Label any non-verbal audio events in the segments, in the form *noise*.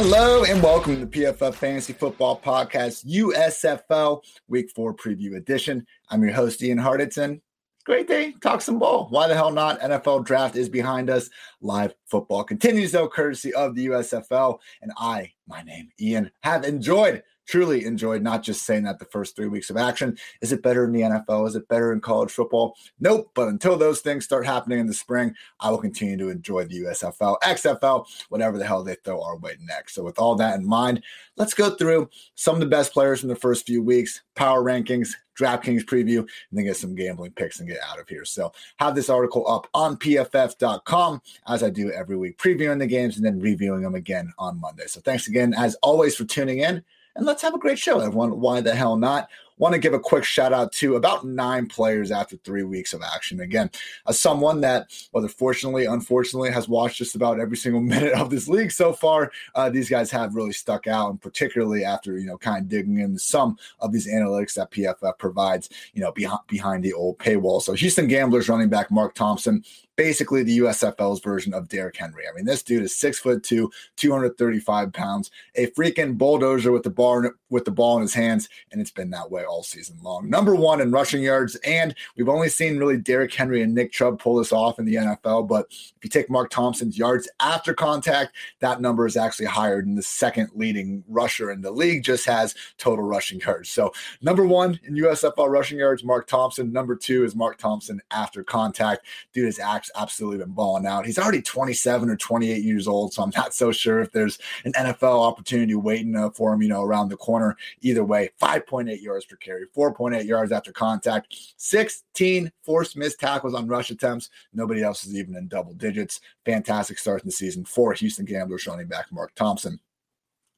Hello and welcome to the PFF Fantasy Football Podcast USFL Week 4 Preview Edition. I'm your host, Ian Hartitz. Great day, talk some ball. Why the hell not? NFL draft is behind us. Live football continues, though, courtesy of the USFL. And I, my name, Ian, have enjoyed truly enjoyed not just saying that the first three weeks of action. Is it better in the NFL? Is it better in college football? Nope. But until those things start happening in the spring, I will continue to enjoy the USFL, XFL, whatever the hell they throw our way next. So, with all that in mind, let's go through some of the best players in the first few weeks, power rankings, DraftKings preview, and then get some gambling picks and get out of here. So, have this article up on pff.com as I do every week, previewing the games and then reviewing them again on Monday. So, thanks again, as always, for tuning in and let's have a great show, everyone. Why the hell not? Want to give a quick shout out to about nine players after three weeks of action. Again, as someone that, whether fortunately, unfortunately, has watched just about every single *laughs* minute of this league so far, uh, these guys have really stuck out, and particularly after you know kind of digging into some of these analytics that PFF provides, you know, behind behind the old paywall. So Houston Gamblers running back Mark Thompson basically the USFL's version of Derrick Henry. I mean, this dude is six foot two, 235 pounds, a freaking bulldozer with the ball with the ball in his hands, and it's been that way all season long. Number one in rushing yards, and we've only seen really Derrick Henry and Nick Chubb pull this off in the NFL. But if you take Mark Thompson's yards after contact, that number is actually higher than the second leading rusher in the league. Just has total rushing yards. So number one in USFL rushing yards, Mark Thompson. Number two is Mark Thompson after contact. Dude has absolutely been balling out. He's already 27 or 28 years old, so I'm not so sure if there's an NFL opportunity waiting uh, for him, you know, around the corner. Either way, 5.8 yards per carry, 4.8 yards after contact, 16 forced missed tackles on rush attempts. Nobody else is even in double digits. Fantastic start in the season for Houston Gamblers running back Mark Thompson.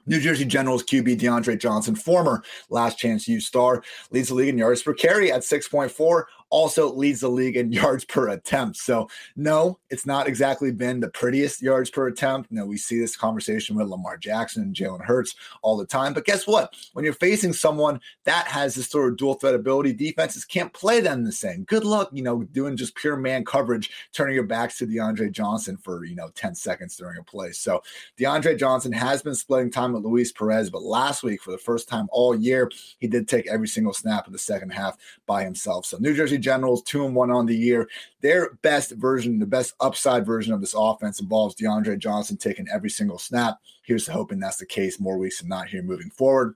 New Jersey Generals QB DeAndre Johnson, former last chance U star, leads the league in yards per carry at 6.4 also leads the league in *laughs* yards per attempt. So, no, it's not exactly been the prettiest yards per attempt. You know, we see this conversation with Lamar Jackson and Jalen Hurts all the time. But guess what? When you're facing someone that has this sort of dual threat ability, defenses can't play them the same. Good luck, you know, doing just pure man coverage, turning your backs to DeAndre Johnson for, you know, 10 seconds during a play. So, DeAndre Johnson has been splitting time with Luis Perez, but last week, for the first time all year, he did take every single snap of the second half by himself. So, New Jersey Generals, two and one on the year. Their best version, the best upside version of this offense involves DeAndre Johnson taking every single snap. Here's hoping that's the case more weeks than not here moving forward.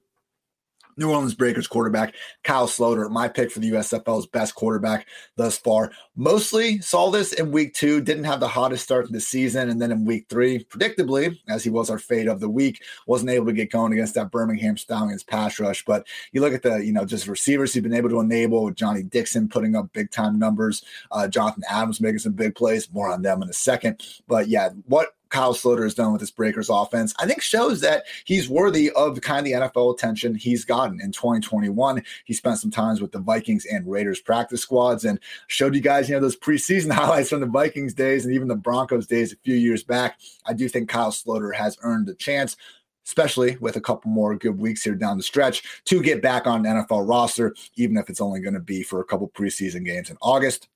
New Orleans Breakers quarterback Kyle Sloter, my pick for the USFL's best quarterback thus far. Mostly saw this in week two, didn't have the hottest start to the season. And then in week three, predictably, as he was our fade of the week, wasn't able to get going against that Birmingham Stallions pass rush. But you look at the, you know, just receivers he's been able to enable with Johnny Dixon putting up big time numbers, uh, Jonathan Adams making some big plays, more on them in a second. But yeah, what Kyle Sloter has done with this Breakers offense, I think shows that he's worthy of kind of the NFL attention he's gotten in 2021. He spent some times with the Vikings and Raiders practice squads and showed you guys, you know, those preseason *laughs* highlights from the Vikings days and even the Broncos days a few years back. I do think Kyle Sloter has earned a chance especially with a couple more good weeks here down the stretch to get back on NFL roster, even if it's only going to be for a couple preseason games in August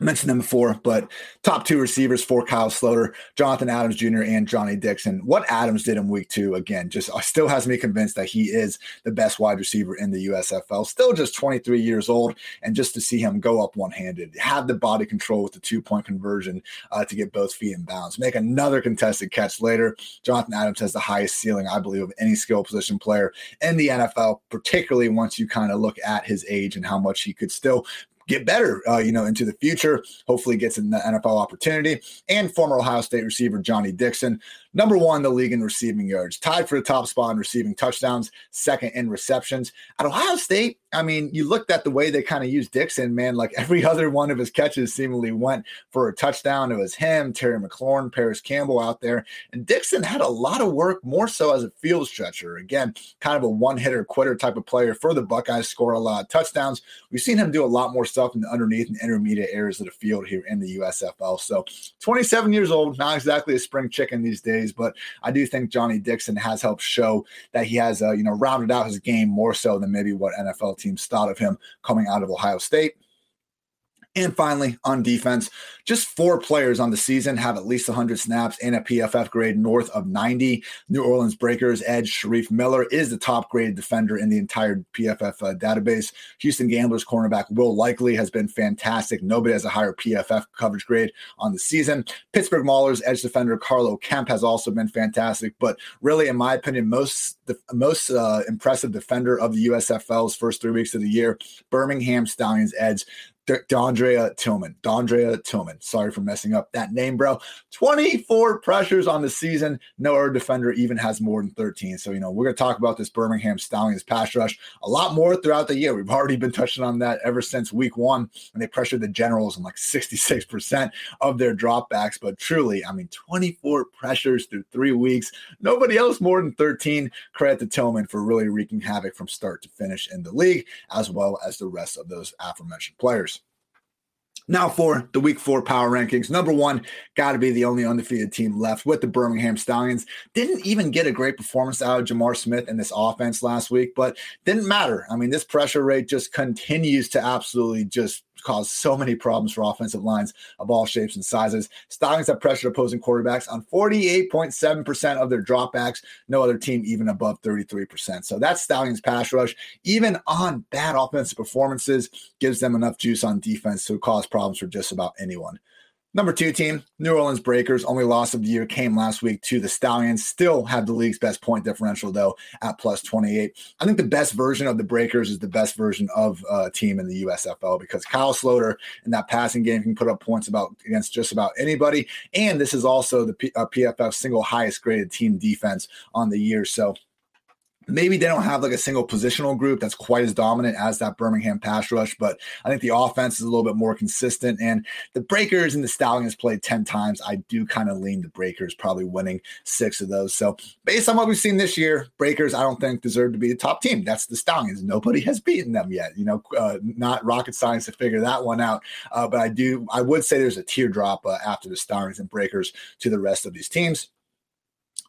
mentioned them before, but top two receivers for Kyle Sloter, Jonathan Adams Jr. and Johnny Dixon. What Adams did in week two, again, just uh, still has me convinced that he is the best wide receiver in the USFL. Still just 23 years old, and just to see him go up one handed, have the body control with the two point conversion uh, to get both feet in bounds, make another contested catch later. Jonathan Adams has the highest ceiling, I believe, of any skill position player in the NFL, particularly once you kind of look at his age and how much he could still get better, uh, you know, into the future. Hopefully, gets an NFL opportunity. And former Ohio State receiver Johnny Dixon, number one the league in receiving yards, tied for the top spot in receiving touchdowns, second in receptions. At Ohio State, I mean, you looked at the way they kind of used Dixon, man, like *laughs* every other one of his catches seemingly went for a touchdown. It was him, Terry McLaurin, Parris Campbell out there. And Dixon had a lot of work, more so as a field stretcher. Again, kind of a one hitter quitter type of player for the Buckeyes, score a lot of touchdowns. We've seen him do a lot more stuff in the underneath and intermediate areas of the field here in the USFL. So 27 years old, not exactly a spring chicken these days days. But I do think Johnny Dixon has helped show that he has, uh, you know, rounded out his game more so than maybe what NFL teams thought of him coming out of Ohio State. And finally, on defense, just four players on the season have at least 100 snaps and a PFF grade north of 90. New Orleans Breakers edge Sharif Miller is the top graded defender in the entire PFF uh, database. Houston Gamblers cornerback Will Likely has been fantastic. Nobody has a higher PFF coverage grade on the season. Pittsburgh Maulers edge defender Carlo Kemp has also been fantastic. But really, in my opinion, most the most uh, impressive defender of the USFL's first three weeks of the year, Birmingham Stallions edge Dondrea Tillman. Dondrea Tillman. Sorry for messing up that name, bro. 24 pressures on the season. No other defender even has more than 13. So, you know, we're going to talk about this Birmingham Stallions pass rush a lot more throughout the year. We've already been touching on that ever since week one, and they pressured the Generals in like 66% of their dropbacks. But truly, I mean, 24 pressures through three weeks. Nobody else more than 13. Credit to Tillman for really wreaking havoc from start to finish in the league, as well as the rest of those aforementioned players. Now for the week four power rankings. Number one, got to be the only undefeated team left with the Birmingham Stallions. Didn't even get a great performance out of J'Mar Smith in this offense last week, but didn't matter. I mean, this pressure rate just continues to absolutely just caused so many problems for offensive lines of all shapes and sizes. Stallions have pressured opposing quarterbacks on 48.7% of their dropbacks. No other team even above 33%. So that's Stallions pass rush, even on bad offensive performances, gives them enough juice on defense to cause problems for just about anyone. Number two team, New Orleans Breakers. Only loss of the year came last week to the Stallions. Still have the league's best point differential, though, at plus 28. I think the best version of the Breakers is the best version of a team in the USFL because Kyle Sloter in that passing game can put up points about against just about anybody. And this is also the P- uh, PFF single highest graded team defense on the year. So Maybe they don't have like a single positional group that's quite as dominant as that Birmingham pass rush, but I think the offense is a little bit more consistent. And the Breakers and the Stallions played 10 times. I do kind of lean the Breakers probably winning six of those. So, based on what we've seen this year, Breakers, I don't think deserve to be the top team. That's the Stallions. Nobody has beaten them yet. You know, uh, not rocket science to figure that one out. Uh, but I do, I would say there's a teardrop uh, after the Stallions and Breakers to the rest of these teams.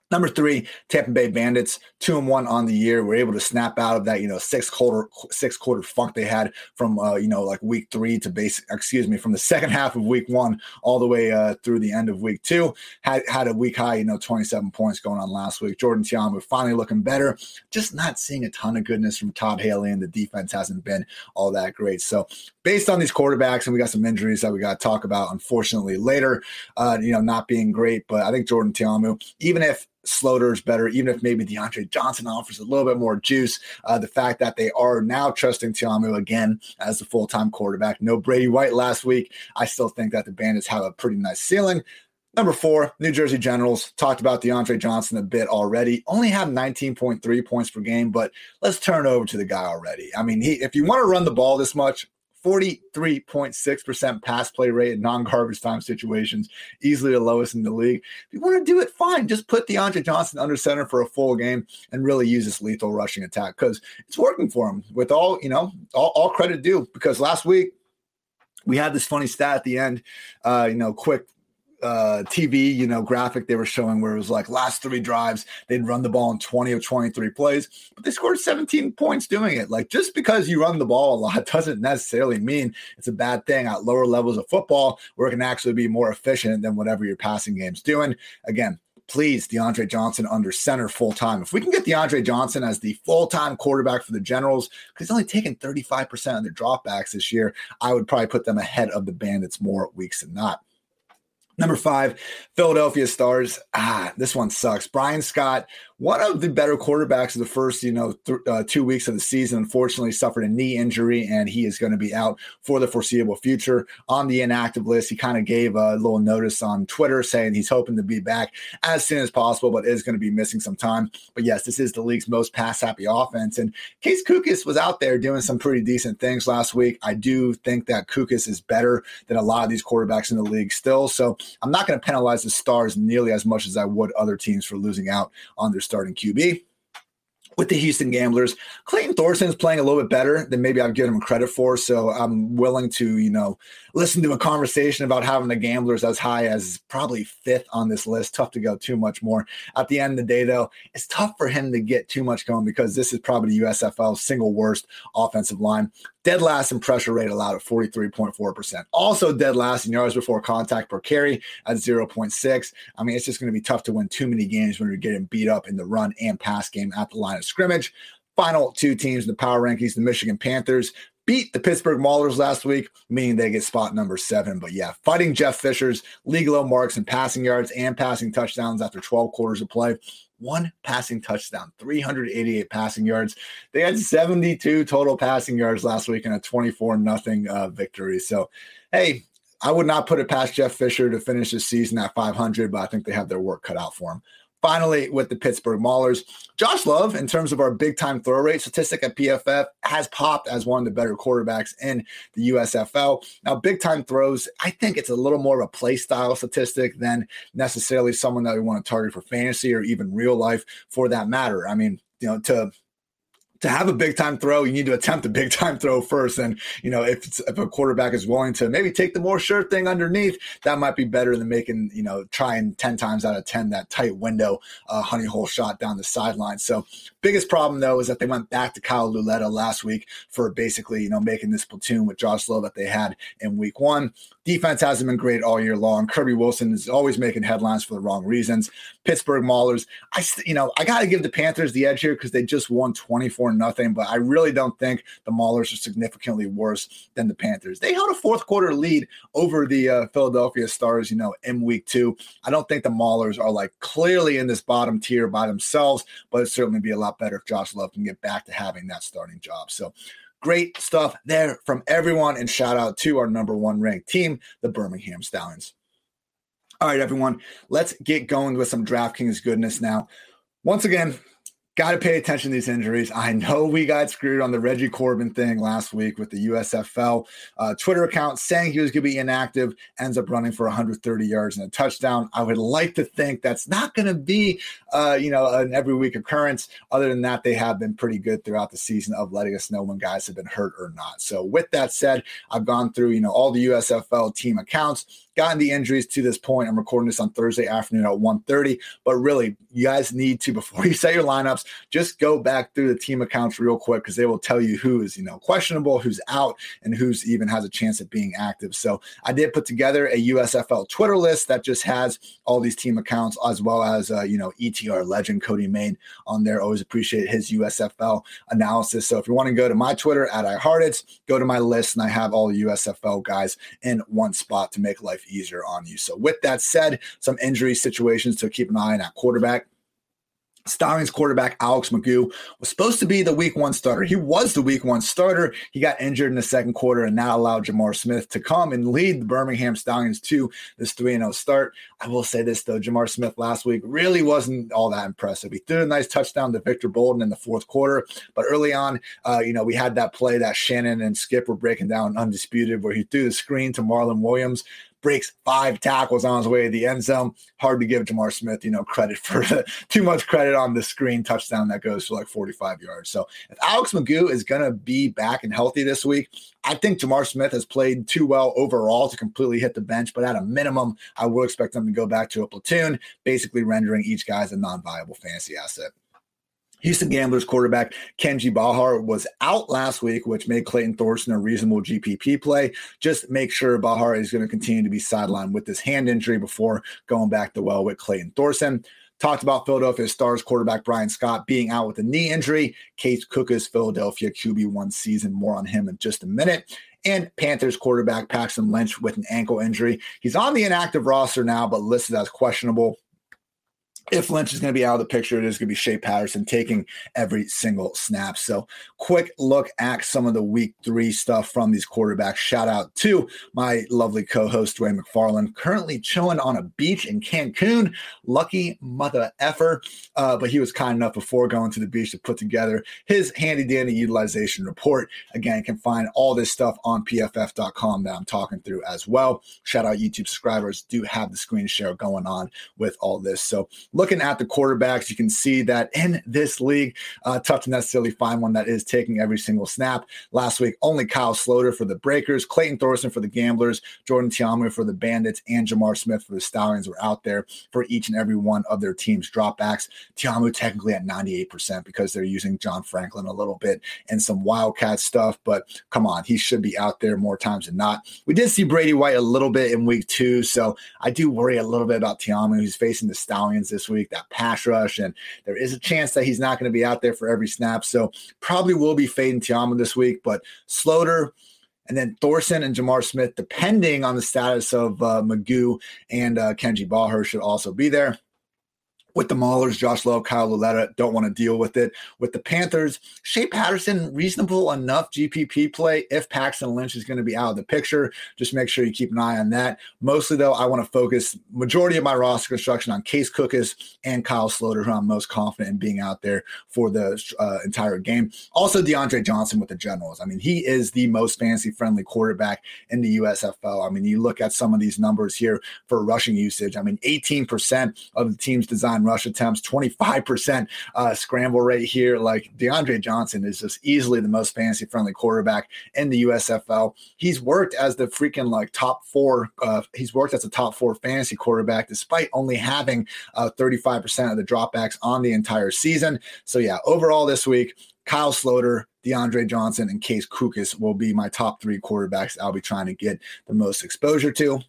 Number three, Tampa Bay Bandits, two and one on the year. We're able to snap out of that, you know, six quarter six quarter funk they had from uh, you know like week three to base, excuse me, from the *laughs* second half of week one all the way uh, through the end of week two. Had had a week high, you know, 27 points going on last week. Jordan Ta'amu finally looking better. Just not seeing a ton of goodness from Todd Haley, and the defense hasn't been all that great. So based on these quarterbacks, and we got some injuries that we got to talk about, unfortunately, later, uh, you know, not being great. But I think Jordan Ta'amu, even if Sloter's better, even if maybe DeAndre Johnson offers a little bit more juice. Uh, the fact that they are now trusting Ta'amu again as the full time quarterback. No Brady White last week. I still think that the Bandits have a pretty nice ceiling. Number four, New Jersey Generals. Talked about DeAndre Johnson a bit already. Only have 19.3 points per game, but let's turn over to the guy already. I mean, he, if you want to run the ball this much, 43.6% pass play rate in non garbage time situations, easily the lowest in the league. If you want to do it, fine. Just put DeAndre Johnson under center for a full game and really use this lethal rushing attack because it's working for him with all, you know, all, all credit due. Because last week, we had this funny stat at the end, uh, you know, quick uh, TV, you know, graphic they were showing where it was like last three drives, they'd run the ball in 20 or 23 plays, but they scored 17 points doing it. Like just because you run the ball a lot *laughs* doesn't necessarily mean it's a bad thing at lower levels of football where it can actually be more efficient than whatever your passing game's doing. Again, please, DeAndre Johnson under center full time. If we can get DeAndre Johnson as the full time quarterback for the Generals, because he's only taken 35% of their dropbacks this year, I would probably put them ahead of the Bandits more weeks than not. Number five, Philadelphia Stars. Ah, this one sucks. Bryan Scott one of the better quarterbacks of the first, you know, th- uh, two weeks of the season. Unfortunately, suffered a knee injury, and he is going to be out for the foreseeable future on the inactive list. He kind of gave a little notice on Twitter saying he's hoping to be back as soon as possible, but is going to be missing some time. But yes, this is the league's most pass happy offense, and Case Cookus was out there doing some pretty decent things last week. I do think that Cookus is better than a lot of these quarterbacks in the league still, so I'm not going to penalize the Stars nearly as much as I would other teams for losing out on their starting QB with the Houston Gamblers. Clayton Thorson is playing a little bit better than maybe I've given him credit for. So I'm willing to, you know, listen to a conversation about having the Gamblers as high as probably fifth on this list. Tough to go too much more. At the end of the day, though, it's tough for him to get too much going because this is probably USFL's single worst offensive line. Dead last in pressure rate allowed at 43.4%. Also dead last in yards before contact per carry at 0.6. I mean, it's just going to be tough to win too many games when you're getting beat up in the run and pass game at the line of scrimmage. Final two teams in the power rankings, the Michigan Panthers beat the Pittsburgh Maulers last week, meaning they get spot number seven. But yeah, fighting Jeff Fisher's league low marks in passing yards and passing touchdowns after 12 quarters of play. One passing touchdown, 388 passing yards. They had 72 total passing yards last week in a 24 nothing uh, victory. So, hey, I would not put it past Jeff Fisher to finish the season at 500, but I think they have their work cut out for him. Finally, with the Pittsburgh Maulers, Josh Love, in terms of our big time throw rate statistic at PFF, has popped as one of the better quarterbacks in the USFL. Now, big time throws, I think it's a little more of a play style statistic than necessarily someone that we want to target for fantasy or even real life for that matter. I mean, you know, to to have a big time throw, you need to attempt a big *laughs* time throw first. And, you know, if, if a quarterback is willing to maybe take the more sure thing underneath, that might be better than making, you know, trying 10 times out of 10 that tight window uh, honey hole shot down the sideline. So, biggest problem though is that they went back to Kyle Lauletta last week for basically, you know, making this platoon with Josh Love that they had in week one. Defense hasn't been great all year long. Kirby Wilson is always making headlines for the wrong reasons. Pittsburgh Maulers, I, you know, I got to give the Panthers the edge here because they just won 24 nothing, but I really don't think the Maulers are significantly worse than the Panthers. They held a fourth quarter lead over the uh, Philadelphia Stars, you know, in week two. I don't think the Maulers are like clearly in this bottom tier by themselves, but it'd certainly be a lot better if Josh Love can get back to having that starting job. So great stuff there from everyone. And shout out to our number one ranked team, the Birmingham Stallions. All right, everyone, let's get going with some DraftKings goodness now. Once again, got to pay attention to these injuries. I know we got screwed on the Reggie Corbin thing last week with the USFL uh, Twitter account saying he was going to be inactive, ends up running for 130 yards and a touchdown. I would like to think that's not going to be, uh, you know, an every week occurrence. Other than that, they have been pretty good throughout the season of letting us know when guys have been hurt or not. So with that said, I've gone through, you know, all the USFL team accounts gotten the injuries to this point. I'm recording this on Thursday afternoon at 1.30. But really, you guys need to, *laughs* before you set your lineups, just go back through the team accounts real quick because they will tell you who is, you know, questionable, who's out, and who's even has a chance at being active. So I did put together a USFL Twitter list that just has all these team accounts as well as, uh, you know, ETR legend Cody Main on there. Always appreciate his USFL analysis. So if you want to go to my Twitter at iHeartits, go to my list and I have all the USFL guys in one spot to make life easier on you. So, with that said, some injury situations to keep an eye on at quarterback. Stallions quarterback Alex McGough was supposed to be the week one starter. He was the week one starter. He got injured in the second quarter and now allowed J'Mar Smith to come and lead the Birmingham Stallions to this 3 0 start. I will say this though J'Mar Smith last week really wasn't all that impressive. He threw a nice touchdown to Victor Bolden in the fourth quarter, but early on, uh, you know, we had that play that Shannon and Skip were breaking down undisputed where he threw the screen to Marlon Williams breaks five tackles on his way to the end zone. Hard to give J'Mar Smith, you know, credit for *laughs* too much credit on the screen touchdown that goes for like 45 yards. So if Alex McGough is going to be back and healthy this week, I think J'Mar Smith has played too well overall to completely hit the bench, but at a minimum, I will expect them to go back to a platoon, basically rendering each guy as a non-viable fantasy asset. Houston Gamblers quarterback Kenji Bahar was out last week, which made Clayton Thorson a reasonable GPP play. Just make sure Bahar is going to continue to be sidelined with this hand injury before going back to well with Clayton Thorson. Talked about Philadelphia Stars quarterback Bryan Scott being out with a knee injury. Case Cookus, Philadelphia QB1 season. More on him in just a minute. And Panthers quarterback Paxton Lynch with an ankle injury. He's on the inactive roster now, but listed as questionable if Lynch is going to be out of the picture, it is going to be Shea Patterson taking every single snap. So, quick look at some of the week three stuff from these quarterbacks. Shout out to my lovely co host, Dwain McFarland, currently chilling on a beach in Cancun. Lucky mother effer. Uh, but he was kind enough before going to the beach to put together his handy dandy utilization report. Again, you can find all this stuff on pff.com that I'm talking through as well. Shout out YouTube subscribers, do have the screen share going on with all this. So, looking at the quarterbacks, you can see that in this league, uh, tough to necessarily find one that is taking every single snap. Last week, only Kyle Sloter for the Breakers, Clayton Thorson for the Gamblers, Jordan Ta'amu for the Bandits, and J'Mar Smith for the Stallions were out there for each and every one of their team's dropbacks. Ta'amu technically at 98% because they're using John Franklin a little bit and some Wildcat stuff, but come on, he should be out there more times than not. We did see Brady White a little bit in week two, so I do worry a little bit about Ta'amu. who's facing the Stallions this week, that pass rush, and there is a chance that he's not going to be out there for every snap. So probably will be fading Ta'amu this week, but Sloter and then Thorson and J'Mar Smith, depending on the status of uh, McGough and uh, Kenji Bahar, should also be there with the Maulers, Josh Love, Kyle Lauletta don't want to deal with it. With the Panthers, Shea Patterson, reasonable enough GPP play if Paxton Lynch is going to be out of the picture. Just make sure you keep an eye on that. Mostly, though, I want to focus majority of my roster construction on Case Cookus and Kyle Sloter, who I'm most confident in being out there for the uh, entire game. Also, DeAndre Johnson with the Generals. I mean, he is the most fancy friendly quarterback in the USFL. I mean, you look at some of these numbers here for rushing usage. I mean, 18% of the team's designed rush attempts, 25% uh, scramble rate here. Like DeAndre Johnson is just easily the most fantasy friendly quarterback in the USFL. He's worked as the freaking like top four. Uh, he's worked as a top four fantasy quarterback despite only having uh, 35% of the dropbacks on the entire season. So yeah, overall this week, Kyle Sloter, DeAndre Johnson, and Case Cookus will be my top three quarterbacks I'll be trying to get the most exposure to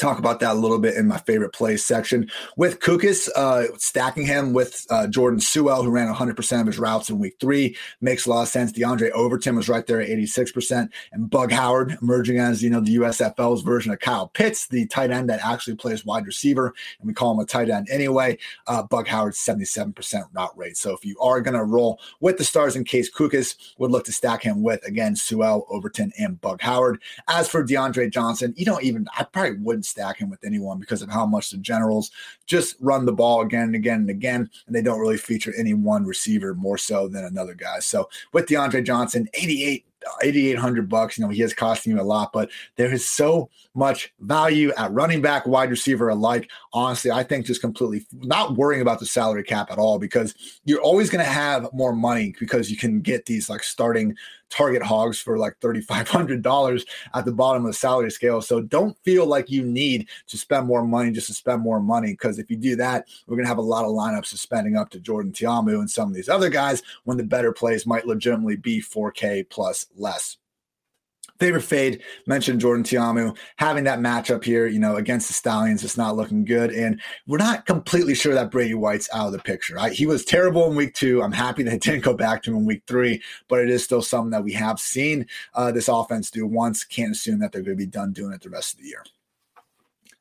talk about that a little bit in my favorite plays section with Cookus, uh, stacking him with uh, Jordan Suell, who ran 100% of his routes in week three, makes a lot of sense. Diondre Overton was right there at 86%, and Bug Howard emerging as you know the USFL's version of Kyle Pitts, the tight end that actually plays wide receiver, and we call him a tight end anyway. Uh, Bug Howard 77% route rate. So if you are going to roll with the stars in case Cookus, would look to stack him with again Suell, Overton, and Bug Howard. As for DeAndre Johnson, you don't even I probably wouldn't stack him with anyone because of how much the Generals just run the ball again and again and again, and they don't really feature any one receiver more so than another guy. So with DeAndre Johnson, 88 8800 bucks you know he is costing you a lot but there is so much value at running back wide receiver alike honestly i think just completely not worrying about the salary cap at all because you're always going to have more money because you can get these like starting target hogs for like $3,500 at the bottom of the salary scale. So don't feel like you need to spend more money just to spend more money. Because if you do that, we're going to have a lot of lineups suspending up to Jordan Ta'amu and some of these other guys when the better plays might legitimately be 4K plus less. Favorite fade mentioned Jordan Ta'amu having that matchup here, you know, against the Stallions. It's not looking good, and we're not completely sure that Brady White's out of the picture. Right? He was terrible in week two. I'm happy that it *laughs* didn't go back to him in week three, but it is still something that we have seen uh, this offense do once. Can't assume that they're going to be done doing it the rest of the year.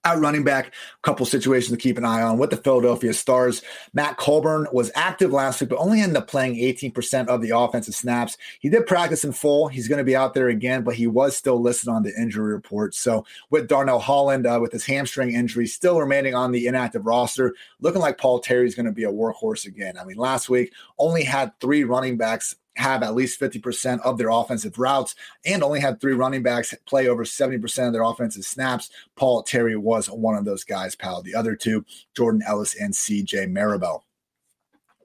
At running back, a couple situations to keep an eye on with the Philadelphia Stars. Matt Colburn was active last week, but only ended up playing 18% of the offensive snaps. He did practice in full. He's going to be out there again, but he was still listed on the injury report. So with Darnell Holland, uh, with his hamstring injury still remaining on the inactive roster, looking like Paul Terry is going to be a workhorse again. I mean, last week only had three running backs have at least 50% of their offensive routes and only had three running backs play over 70% of their offensive snaps. Paul Terry was one of those guys, pal. The other two, Jordan Ellis and CJ Marable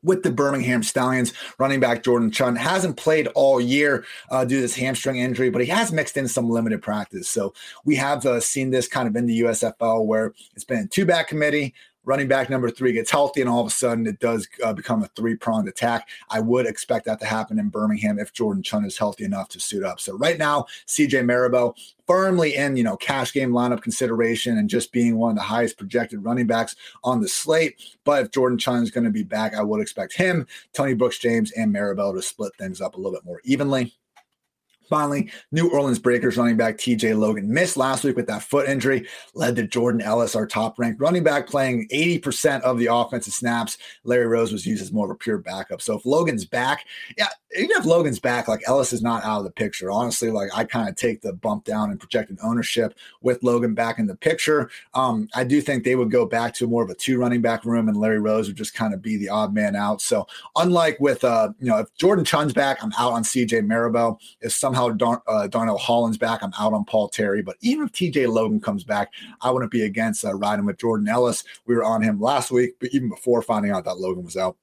with the Birmingham Stallions. Running back Jordan Chunn hasn't played all year uh, due to this hamstring injury, but he has mixed in some limited practice. So we have uh, seen this kind of in the USFL where it's been two back committee running back number three gets healthy, and all of a sudden it does uh, become a three pronged attack. I would expect that to happen in Birmingham if Jordan Chunn is healthy enough to suit up. So right now, CJ Marable firmly in you know cash game lineup consideration and just being one of the highest projected running backs on the slate. But if Jordan Chunn is going to be back, I would expect him, Tony Brooks-James, and Marable to split things up a little bit more evenly. Finally, New Orleans Breakers running back TJ Logan missed last week with that foot injury, led to Jordan Ellis, our top ranked running back, playing 80% of the offensive snaps. Larry Rose was used as more of a pure backup. So if Logan's back, yeah, even if Logan's back, like Ellis is not out of the picture. Honestly, like I kind of take the bump down and projected ownership with Logan back in the picture. Um, I do think they would go back to more of a two running back room, and Larry Rose would just kind of be the odd man out. So unlike with uh, you know, if Jordan Chunn's back, I'm out on CJ Marable. If somehow Dar- uh, Darnell Holland's back, I'm out on Paul Terry. But even if TJ Logan comes back, I wouldn't be against uh, riding with Jordan Ellis. We were on him last week, but even before finding out that Logan was out.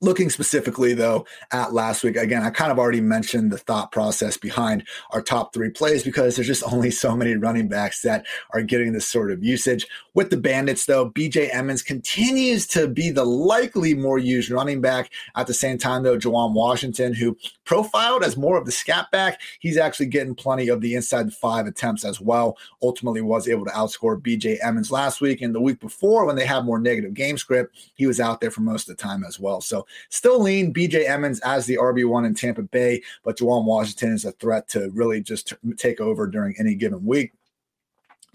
Looking specifically, though, at last week, again, I kind of already mentioned the thought process behind our top three plays because there's just *laughs* only so many running backs that are getting this sort of usage. With the Bandits, though, BJ Emmons continues to be the likely more used running back. At the same time, though, Juwan Washington, who profiled as more of the scat back, he's actually getting plenty of the inside five attempts as well. Ultimately, was able to outscore BJ Emmons last week and the week before when they had more negative game script. He was out there for most of the time as well. So Still lean BJ Emmons as the RB1 in Tampa Bay, but Juwan Washington is a threat to really just take over during any given week.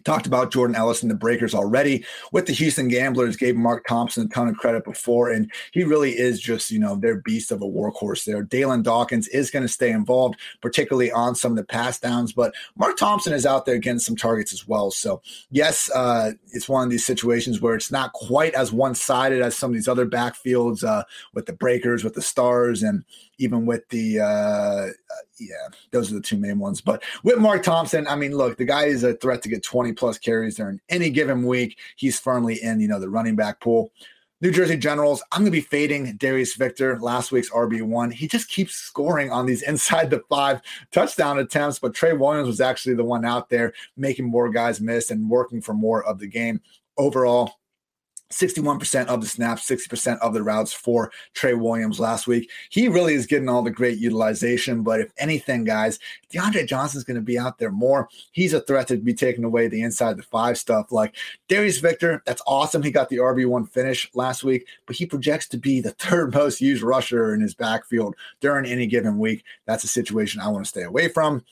Talked about Jordan Ellis and the Breakers already. With the Houston Gamblers, gave Mark Thompson a ton of credit before, and he really is just, you know, their beast of a workhorse there. Dalyn Dawkins is going to stay involved, particularly on some of the pass downs, but Mark Thompson is out there getting some targets as well. So, yes, uh, it's one of these situations where it's not quite as one sided as some of these other backfields uh, with the Breakers, with the Stars, and even with the uh, uh, yeah, those are the two main ones. But with Mark Thompson, I mean, look, the guy is a threat to get 20 plus carries during any given week. He's firmly in, you know, the running back pool. New Jersey Generals, I'm going to be fading Darius Victor, last week's RB1. He just keeps scoring on these *laughs* inside the five touchdown attempts, but Trey Williams was actually the one out there making more guys miss and working for more of the game. Overall, 61% of the snaps, 60% of the routes for Trey Williams last week. He really is getting all the great utilization. But if anything, guys, DeAndre Johnson's going to be out there more. He's a threat to be taking away the inside the five stuff. Like Darius Victor, that's awesome. He got the RB1 finish last week, but he projects to be the third *laughs* most used rusher in his backfield during any given week. That's a situation I want to stay away from.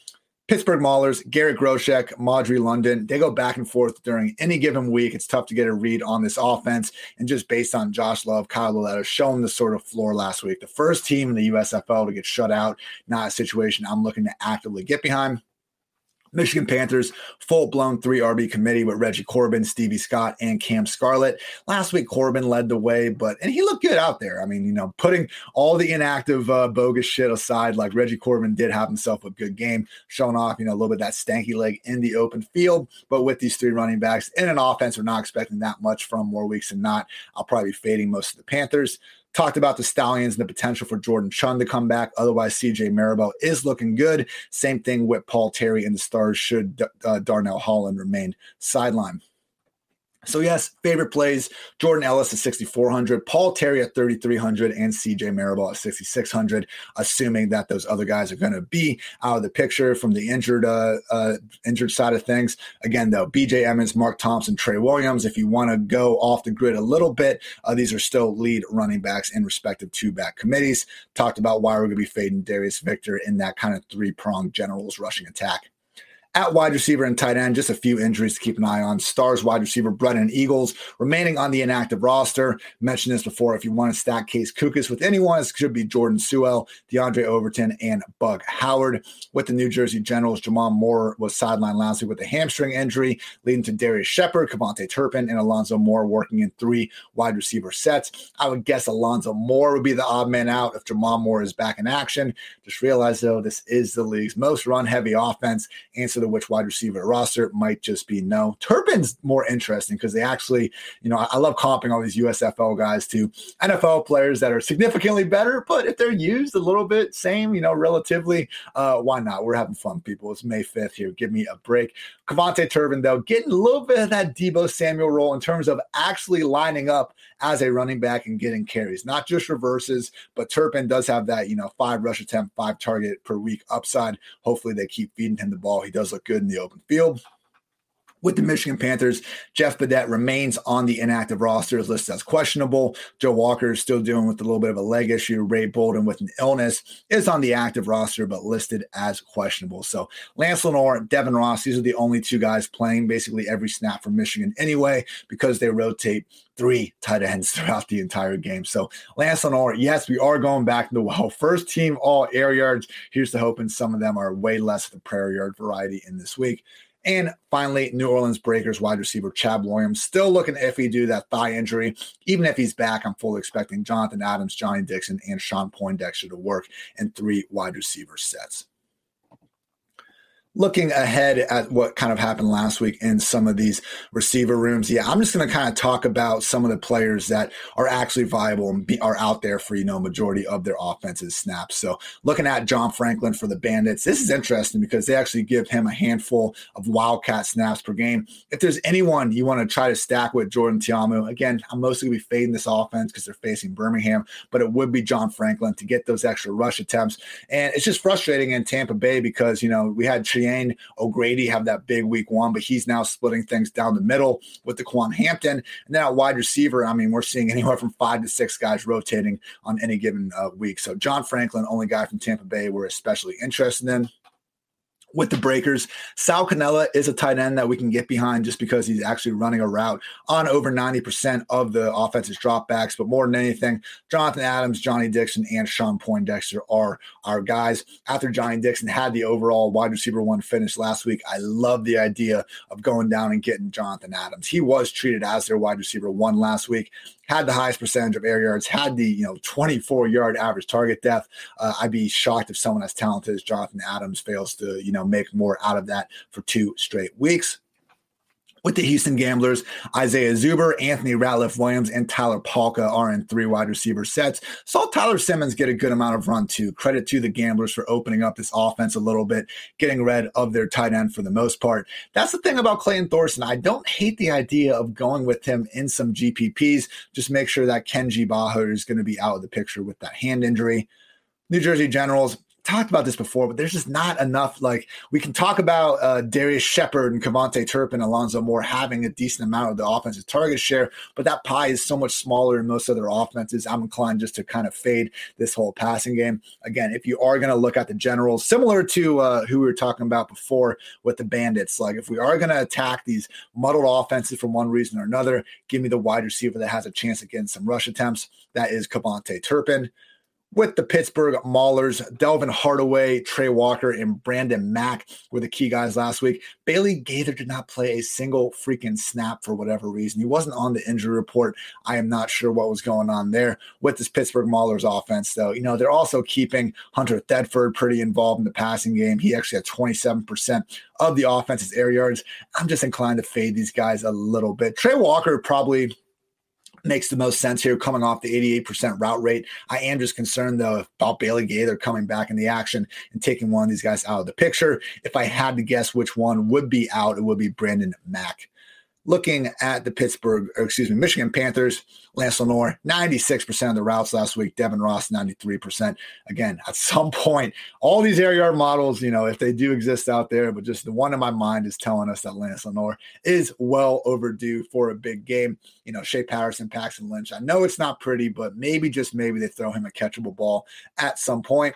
Pittsburgh Maulers, Garrett Groshek, Madre London, they go back and forth during any given week. It's tough to get a read on this offense. And just based on Josh Love, Kyle Lauletta showing the sort of floor last week. The first team in the USFL to get shut out, not a situation I'm looking to actively get behind. Michigan Panthers, full blown three RB committee with Reggie Corbin, Stevie Scott, and Cam Scarlett. Last week, Corbin led the way, but and he looked good out there. I mean, you know, putting all the inactive, uh, bogus shit aside, like Reggie Corbin did have himself a good game, showing off, you know, a little bit that stanky leg in the open field. But with these three running backs in an offense, we're not expecting that much from more weeks than not. I'll probably be fading most of the Panthers. Talked about the Stallions and the potential for Jordan Chunn to come back. Otherwise, CJ Marable is looking good. Same thing with Paul Terry and the Stars should uh, Darnell Holland remain sideline. So yes, favorite plays: Jordan Ellis at 6400, Paul Terry at 3300, and CJ Marable at 6600. Assuming that those other guys are going to be out of the picture from the injured uh, uh, injured side of things. Again, though, BJ Emmons, Mark Thompson, Trey Williams. If you want to go off the grid a little bit, uh, these are still lead running backs in respective two back committees. Talked about why we're going to be fading Darius Victor in that kind of three pronged Generals rushing attack. At wide receiver and tight end, just a few injuries to keep an eye on. Stars wide receiver Brennan Eagles remaining on the inactive roster. Mentioned this before. If you want to stack Case Cookus with anyone, it should be Jordan Suell, Diondre Overton, and Bug Howard. With the New Jersey Generals, J'Mon Moore was sidelined last week with a hamstring injury, leading to Darrius Shepherd, KaVontae Turpin, and Alonzo Moore working in three wide receiver sets. I would guess Alonzo Moore would be the odd man out if J'Mon Moore is back in action. Just realize, though, this is the league's most run heavy offense. And so to which wide receiver roster might just be no. Turpin's more interesting because they actually, you know, I, I, love comping all these USFL guys to NFL players that are significantly better, but if they're used a little bit same, you know, relatively, uh, why not? We're having fun, people. It's May 5th here. Give me a break. KaVontae Turpin, though, getting a little bit of that Deebo Samuel role in terms of actually lining up as a running back and getting carries, not just reverses, but Turpin does have that, you know, five rush attempt, five target per week upside. Hopefully they keep feeding him the ball. He does look good in the open field. With the Michigan Panthers, Jeff Badet remains on the inactive roster, is listed as questionable. Joe Walker is still dealing with a little bit of a leg issue. Ray Bolden with an illness is on the active roster, but listed as questionable. So Lance Lenoir, Devin Ross, these are the only two guys playing basically every snap for Michigan anyway, because they rotate three tight ends *laughs* throughout the entire game. So Lance Lenoir, yes, we are going back to the well. First team all air yards. Here's the hope, and some of them are way less of the prayer yard variety in this week. And finally, New Orleans Breakers wide receiver Chad Williams still looking iffy due to that thigh injury. Even if he's back, I'm fully expecting Jonathan Adams, Johnny Dixon, and Shawn Poindexter to work in three wide receiver sets looking ahead at what kind of happened last week in some of these receiver rooms, yeah, I'm just going to kind of talk about some of the players that are actually viable and be, are out there for, you know, majority of their offensive snaps. So looking at John Franklin for the Bandits, this is interesting because they actually give him a handful of Wildcat snaps per game. If there's anyone you want to try to stack with Jordan Ta'amu, again, I'm mostly going to be fading this offense because they're facing Birmingham, but it would be John Franklin to get those extra rush attempts. And it's just frustrating in Tampa Bay because, you know, we had O'Grady have that big week one, but he's now splitting things down the middle with De'Quan Hampton. And then at wide receiver, I mean, we're seeing anywhere from five to six guys rotating on any given uh, week. So John Franklin, only guy from Tampa Bay, we're especially interested in with the breakers. Sal Cannella is a tight end that we can get behind just because he's actually running a route on over 90% of the offensive dropbacks. But more than anything, Jonathan Adams, Johnny Dixon, and Shawn Poindexter are our guys. After Johnny Dixon had the overall wide receiver one finish last week, I love the idea of going down and getting Jonathan Adams. He was treated as their wide receiver one last week had the highest percentage of air yards, had the you know 24 yard average target depth. Uh, I'd be shocked if someone as talented as Jonathan Adams fails to you know make more out of that for two straight weeks with the Houston Gamblers, Isaiah Zuber, Anthony Ratliff Williams, and Tyler Palka are in three wide receiver sets. Saw Tyler Simmons get a good amount of run too. Credit to the Gamblers for opening up this offense a little bit, getting rid of their tight end for the most part. That's the thing about Clayton Thorson. I don't hate the idea of going with him in some GPPs. Just make sure that Kenji Bahar is going to be out of the picture with that hand injury. New Jersey Generals, talked about this before, but there's just not enough. Like we can talk about uh, Darrius Shepherd and KaVontae Turpin, Alonzo Moore having a decent amount of the offensive target share, but that pie is so much smaller in most other offenses. I'm inclined just to kind of fade this whole passing game. Again, if you are going to look at the generals, similar to uh, who we were talking about before with the Bandits, like if we are going to attack these muddled offenses for one reason or another, give me the wide receiver that has a chance against some rush attempts. That is KaVontae Turpin with the Pittsburgh Maulers, Delvon Hardaway, Trey Walker, and Brandon Mack were the key guys last week. Bailey Gaither did not play a single freaking snap for whatever reason. He wasn't on the injury report. I am not sure what was going on there with this Pittsburgh Maulers offense, though. You know, they're also keeping Hunter Thedford pretty involved in the passing game. He actually had 27% of the offense's air yards. I'm just inclined to fade these guys a little bit. Trey Walker probably makes the most sense here coming off the 88% route rate. I am just concerned though about Bailey Gaither coming back in the action and taking one of these guys out of the picture. If I had to guess which one would be out, it would be Brandon Mack looking at the Pittsburgh, excuse me, Michigan Panthers, Lance Lenoir, 96% of the routes last week, Devin Ross, 93%. Again, at some point, all these air yard models, you know, if they do exist out there, but just the one in my mind is telling us that Lance Lenoir is well overdue for a big game. You know, Shea Patterson, Paxton Lynch. I know it's not pretty, but maybe, just maybe, they throw him a catchable ball at some point.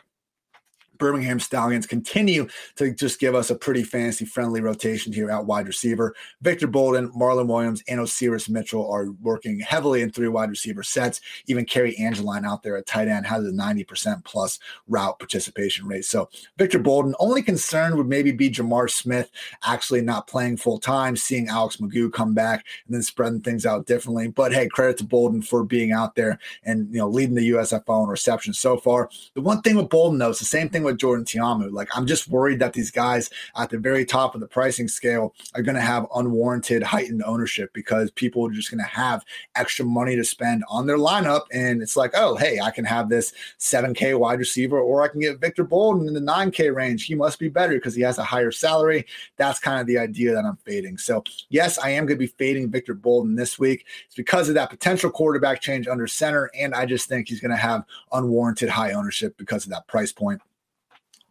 Birmingham Stallions continue to just give us a pretty fantasy friendly rotation here at wide receiver. Victor Bolden, Marlon Williams, and Osiris Mitchell are working heavily in three wide receiver sets. Even Cary Angeline out there at tight end has a 90% plus route participation rate. So Victor Bolden, only concern would maybe be J'Mar Smith actually not playing full time, seeing Alex McGough come back and then spreading things out differently. But hey, credit to Bolden for being out there and you know leading the USFL in reception so far. The one thing with Bolden though, it's the same thing with Jordan Ta'amu. Like I'm just worried that these guys at the very top of the pricing scale are going to have unwarranted heightened ownership because people are just going to have extra money to spend on their lineup. And it's like, oh, hey, I can have this 7K wide receiver, or I can get Victor Bolden in the 9K range. He must be better because he has a higher salary. That's kind of the idea that I'm fading. So, yes, I am going to be fading Victor Bolden this week. It's because of that potential quarterback change under center. And I just think he's going to have unwarranted high ownership because of that price point.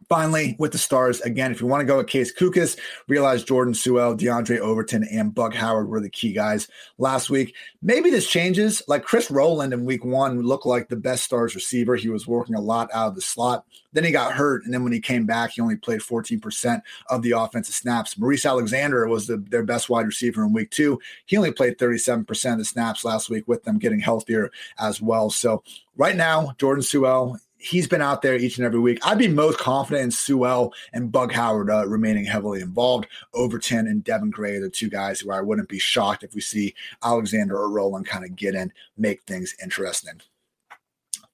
Finally, with the stars, again, if you want to go with Case Cookus, realize Jordan Suell, Diondre Overton, and Bug Howard were the key guys last week. Maybe this changes. Like Chris Rowland in week one looked like the best stars receiver. He was working a lot out of the slot. Then he got hurt. And then when he came back, he only played 14% of the offensive snaps. Maurice Alexander was the, their best wide receiver in week two. He only played 37% of the snaps last week with them getting healthier as well. So right now, Jordan Sewell he's been out there each and every week. I'd be most confident in Suell and Bug Howard uh, remaining heavily involved. Overton and Devin Gray are the two guys who I wouldn't be shocked if we see Alexander or Rowland kind of get in, make things interesting.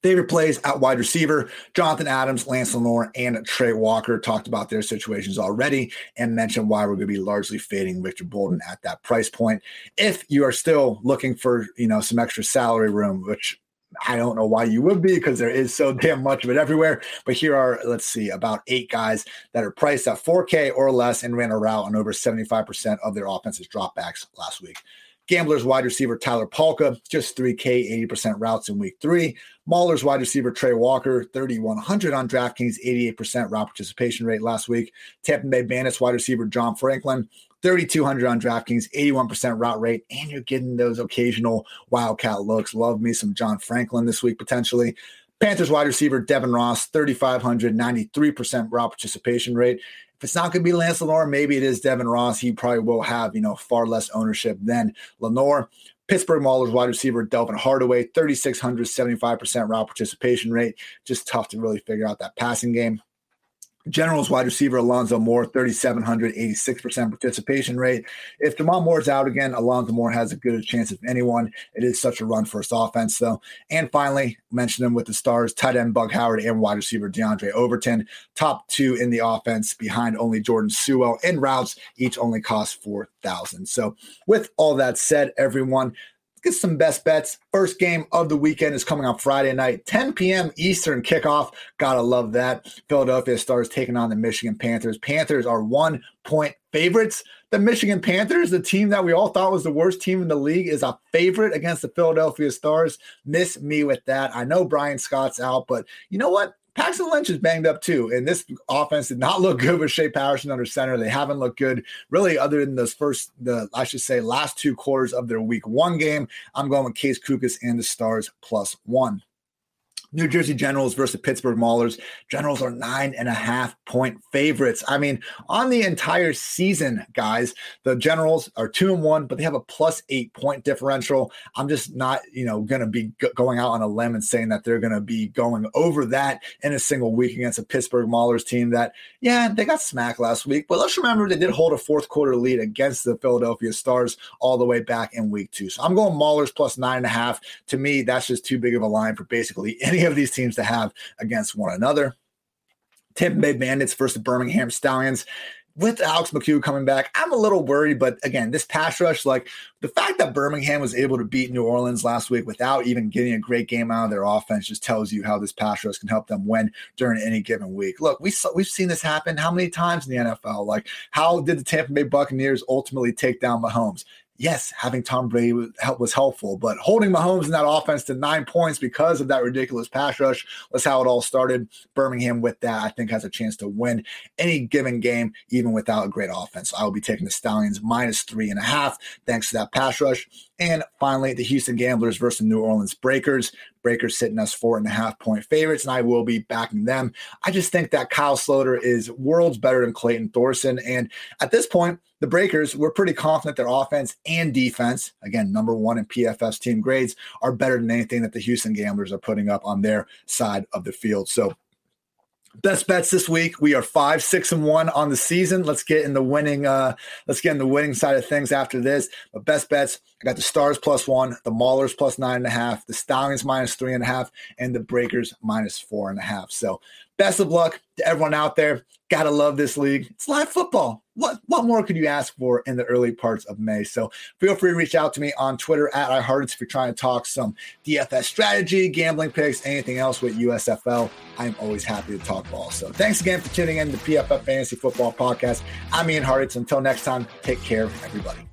Favorite plays at wide receiver, Jonathan Adams, Lance Lenoir, and Trey Walker talked about their situations already and mentioned why we're going to be largely fading Victor Bolden at that price point. If you are still looking for, you know, some extra salary room, which I don't know why you would be because there is so *laughs* damn much of it everywhere. But here are, let's see, about eight guys that are priced at 4K or less and ran a route on over 75% of their offensive dropbacks last week. Gamblers wide receiver Tyler Palka, just 3K, 80% routes in week three. Maulers wide receiver Trey Walker, 3,100 on DraftKings, 88% route participation rate last week. Tampa Bay Bandits wide receiver John Franklin, 3,200 on DraftKings, 81% route rate, and you're getting those occasional wildcat looks. Love me some John Franklin this week potentially. Panthers wide receiver Devin Ross, 3,500, 93% route participation rate. If it's not going to be Lance Lenoir, maybe it is Devin Ross. He probably will have, you know, far less ownership than Lenoir. Pittsburgh Maulers wide receiver Delvon Hardaway, 3,600, 75% route participation rate. Just tough to really figure out that passing game. Generals wide receiver Alonzo Moore, 3,700, 86% participation rate. If Jamal Moore's out again, Alonzo Moore has a good chance of anyone. It is such a run first offense, though. And finally, mention them with the stars, tight end Bug Howard and wide receiver Diondre Overton, top two in the offense behind only Jordan Suell in routes, each only cost 4,000. So, with all that said, everyone, get some best bets. First game of the weekend is coming on Friday night, 10 p.m. Eastern kickoff. Gotta love that. Philadelphia Stars taking on the Michigan Panthers. Panthers are one point favorites. The Michigan Panthers, the team that we all thought was the worst team in the league, is a favorite against the Philadelphia Stars. Miss me with that. I know Bryan Scott's out, but you know what? Paxton Lynch is banged up too, and this offense did not look good with Shea Patterson under center. They haven't looked good really, other than those first, the I should say, last two quarters of their Week One game. I'm going with Case Cookus and the Stars plus one. New Jersey Generals versus Pittsburgh Maulers. Generals are nine and a half point favorites. I mean, on the entire season, guys, the Generals are two and one, but they have a plus eight point differential. I'm just not, you know, going to be g- going out on a limb and saying that they're going to be going over that in a single week against a Pittsburgh Maulers team that, yeah, they got smacked last week, but let's remember they did hold a fourth quarter lead against the Philadelphia Stars all the way back in week two. So I'm going Maulers plus nine and a half. To me, that's just too big of a line for basically any of these teams to have against one another. Tampa Bay Bandits versus Birmingham Stallions. With Alex McGough coming back, I'm a little worried. But again, this pass rush, like the fact that Birmingham was able to beat New Orleans last week without even getting a great game out of their offense, just tells you how this pass rush can help them win during any given week. Look, we we've seen this happen how many times in the NFL? Like, how did the Tampa Bay Buccaneers ultimately take down Mahomes? Yes, having Tom Brady was helpful, but holding Mahomes in that offense to nine points because of that ridiculous pass rush was how it all started. Birmingham, with that, I think has a chance to win any given game, even without a great offense. So I will be taking the Stallions minus three and a half, thanks to that pass rush. And finally, the Houston Gamblers versus New Orleans Breakers. Breakers sitting as four and a half point favorites, and I will be backing them. I just think that Kyle Sloter is worlds better than Clayton Thorson. And at this point, the Breakers, we're pretty confident their offense and defense, again, number one in PFF's team grades, are better than anything that the Houston Gamblers are putting up on their side of the field. So Best bets this week. We are five, six, and one on the season. Let's get in the winning. Uh, let's get in the winning side of things after this. But best bets. I got the Stars plus one, the Maulers plus nine and a half, the Stallions minus three and a half, and the Breakers minus four and a half. So best of luck to everyone out there. Gotta love this league. It's live football. What what more could you ask for in the early parts of May? So feel free to reach out to me on Twitter at IHartitz if you're trying to talk some DFS strategy, gambling picks, anything else with USFL. I'm always happy to talk ball. So thanks again for tuning in to PFF Fantasy Football Podcast. I'm Ian Hartitz. Until next time, take care, everybody.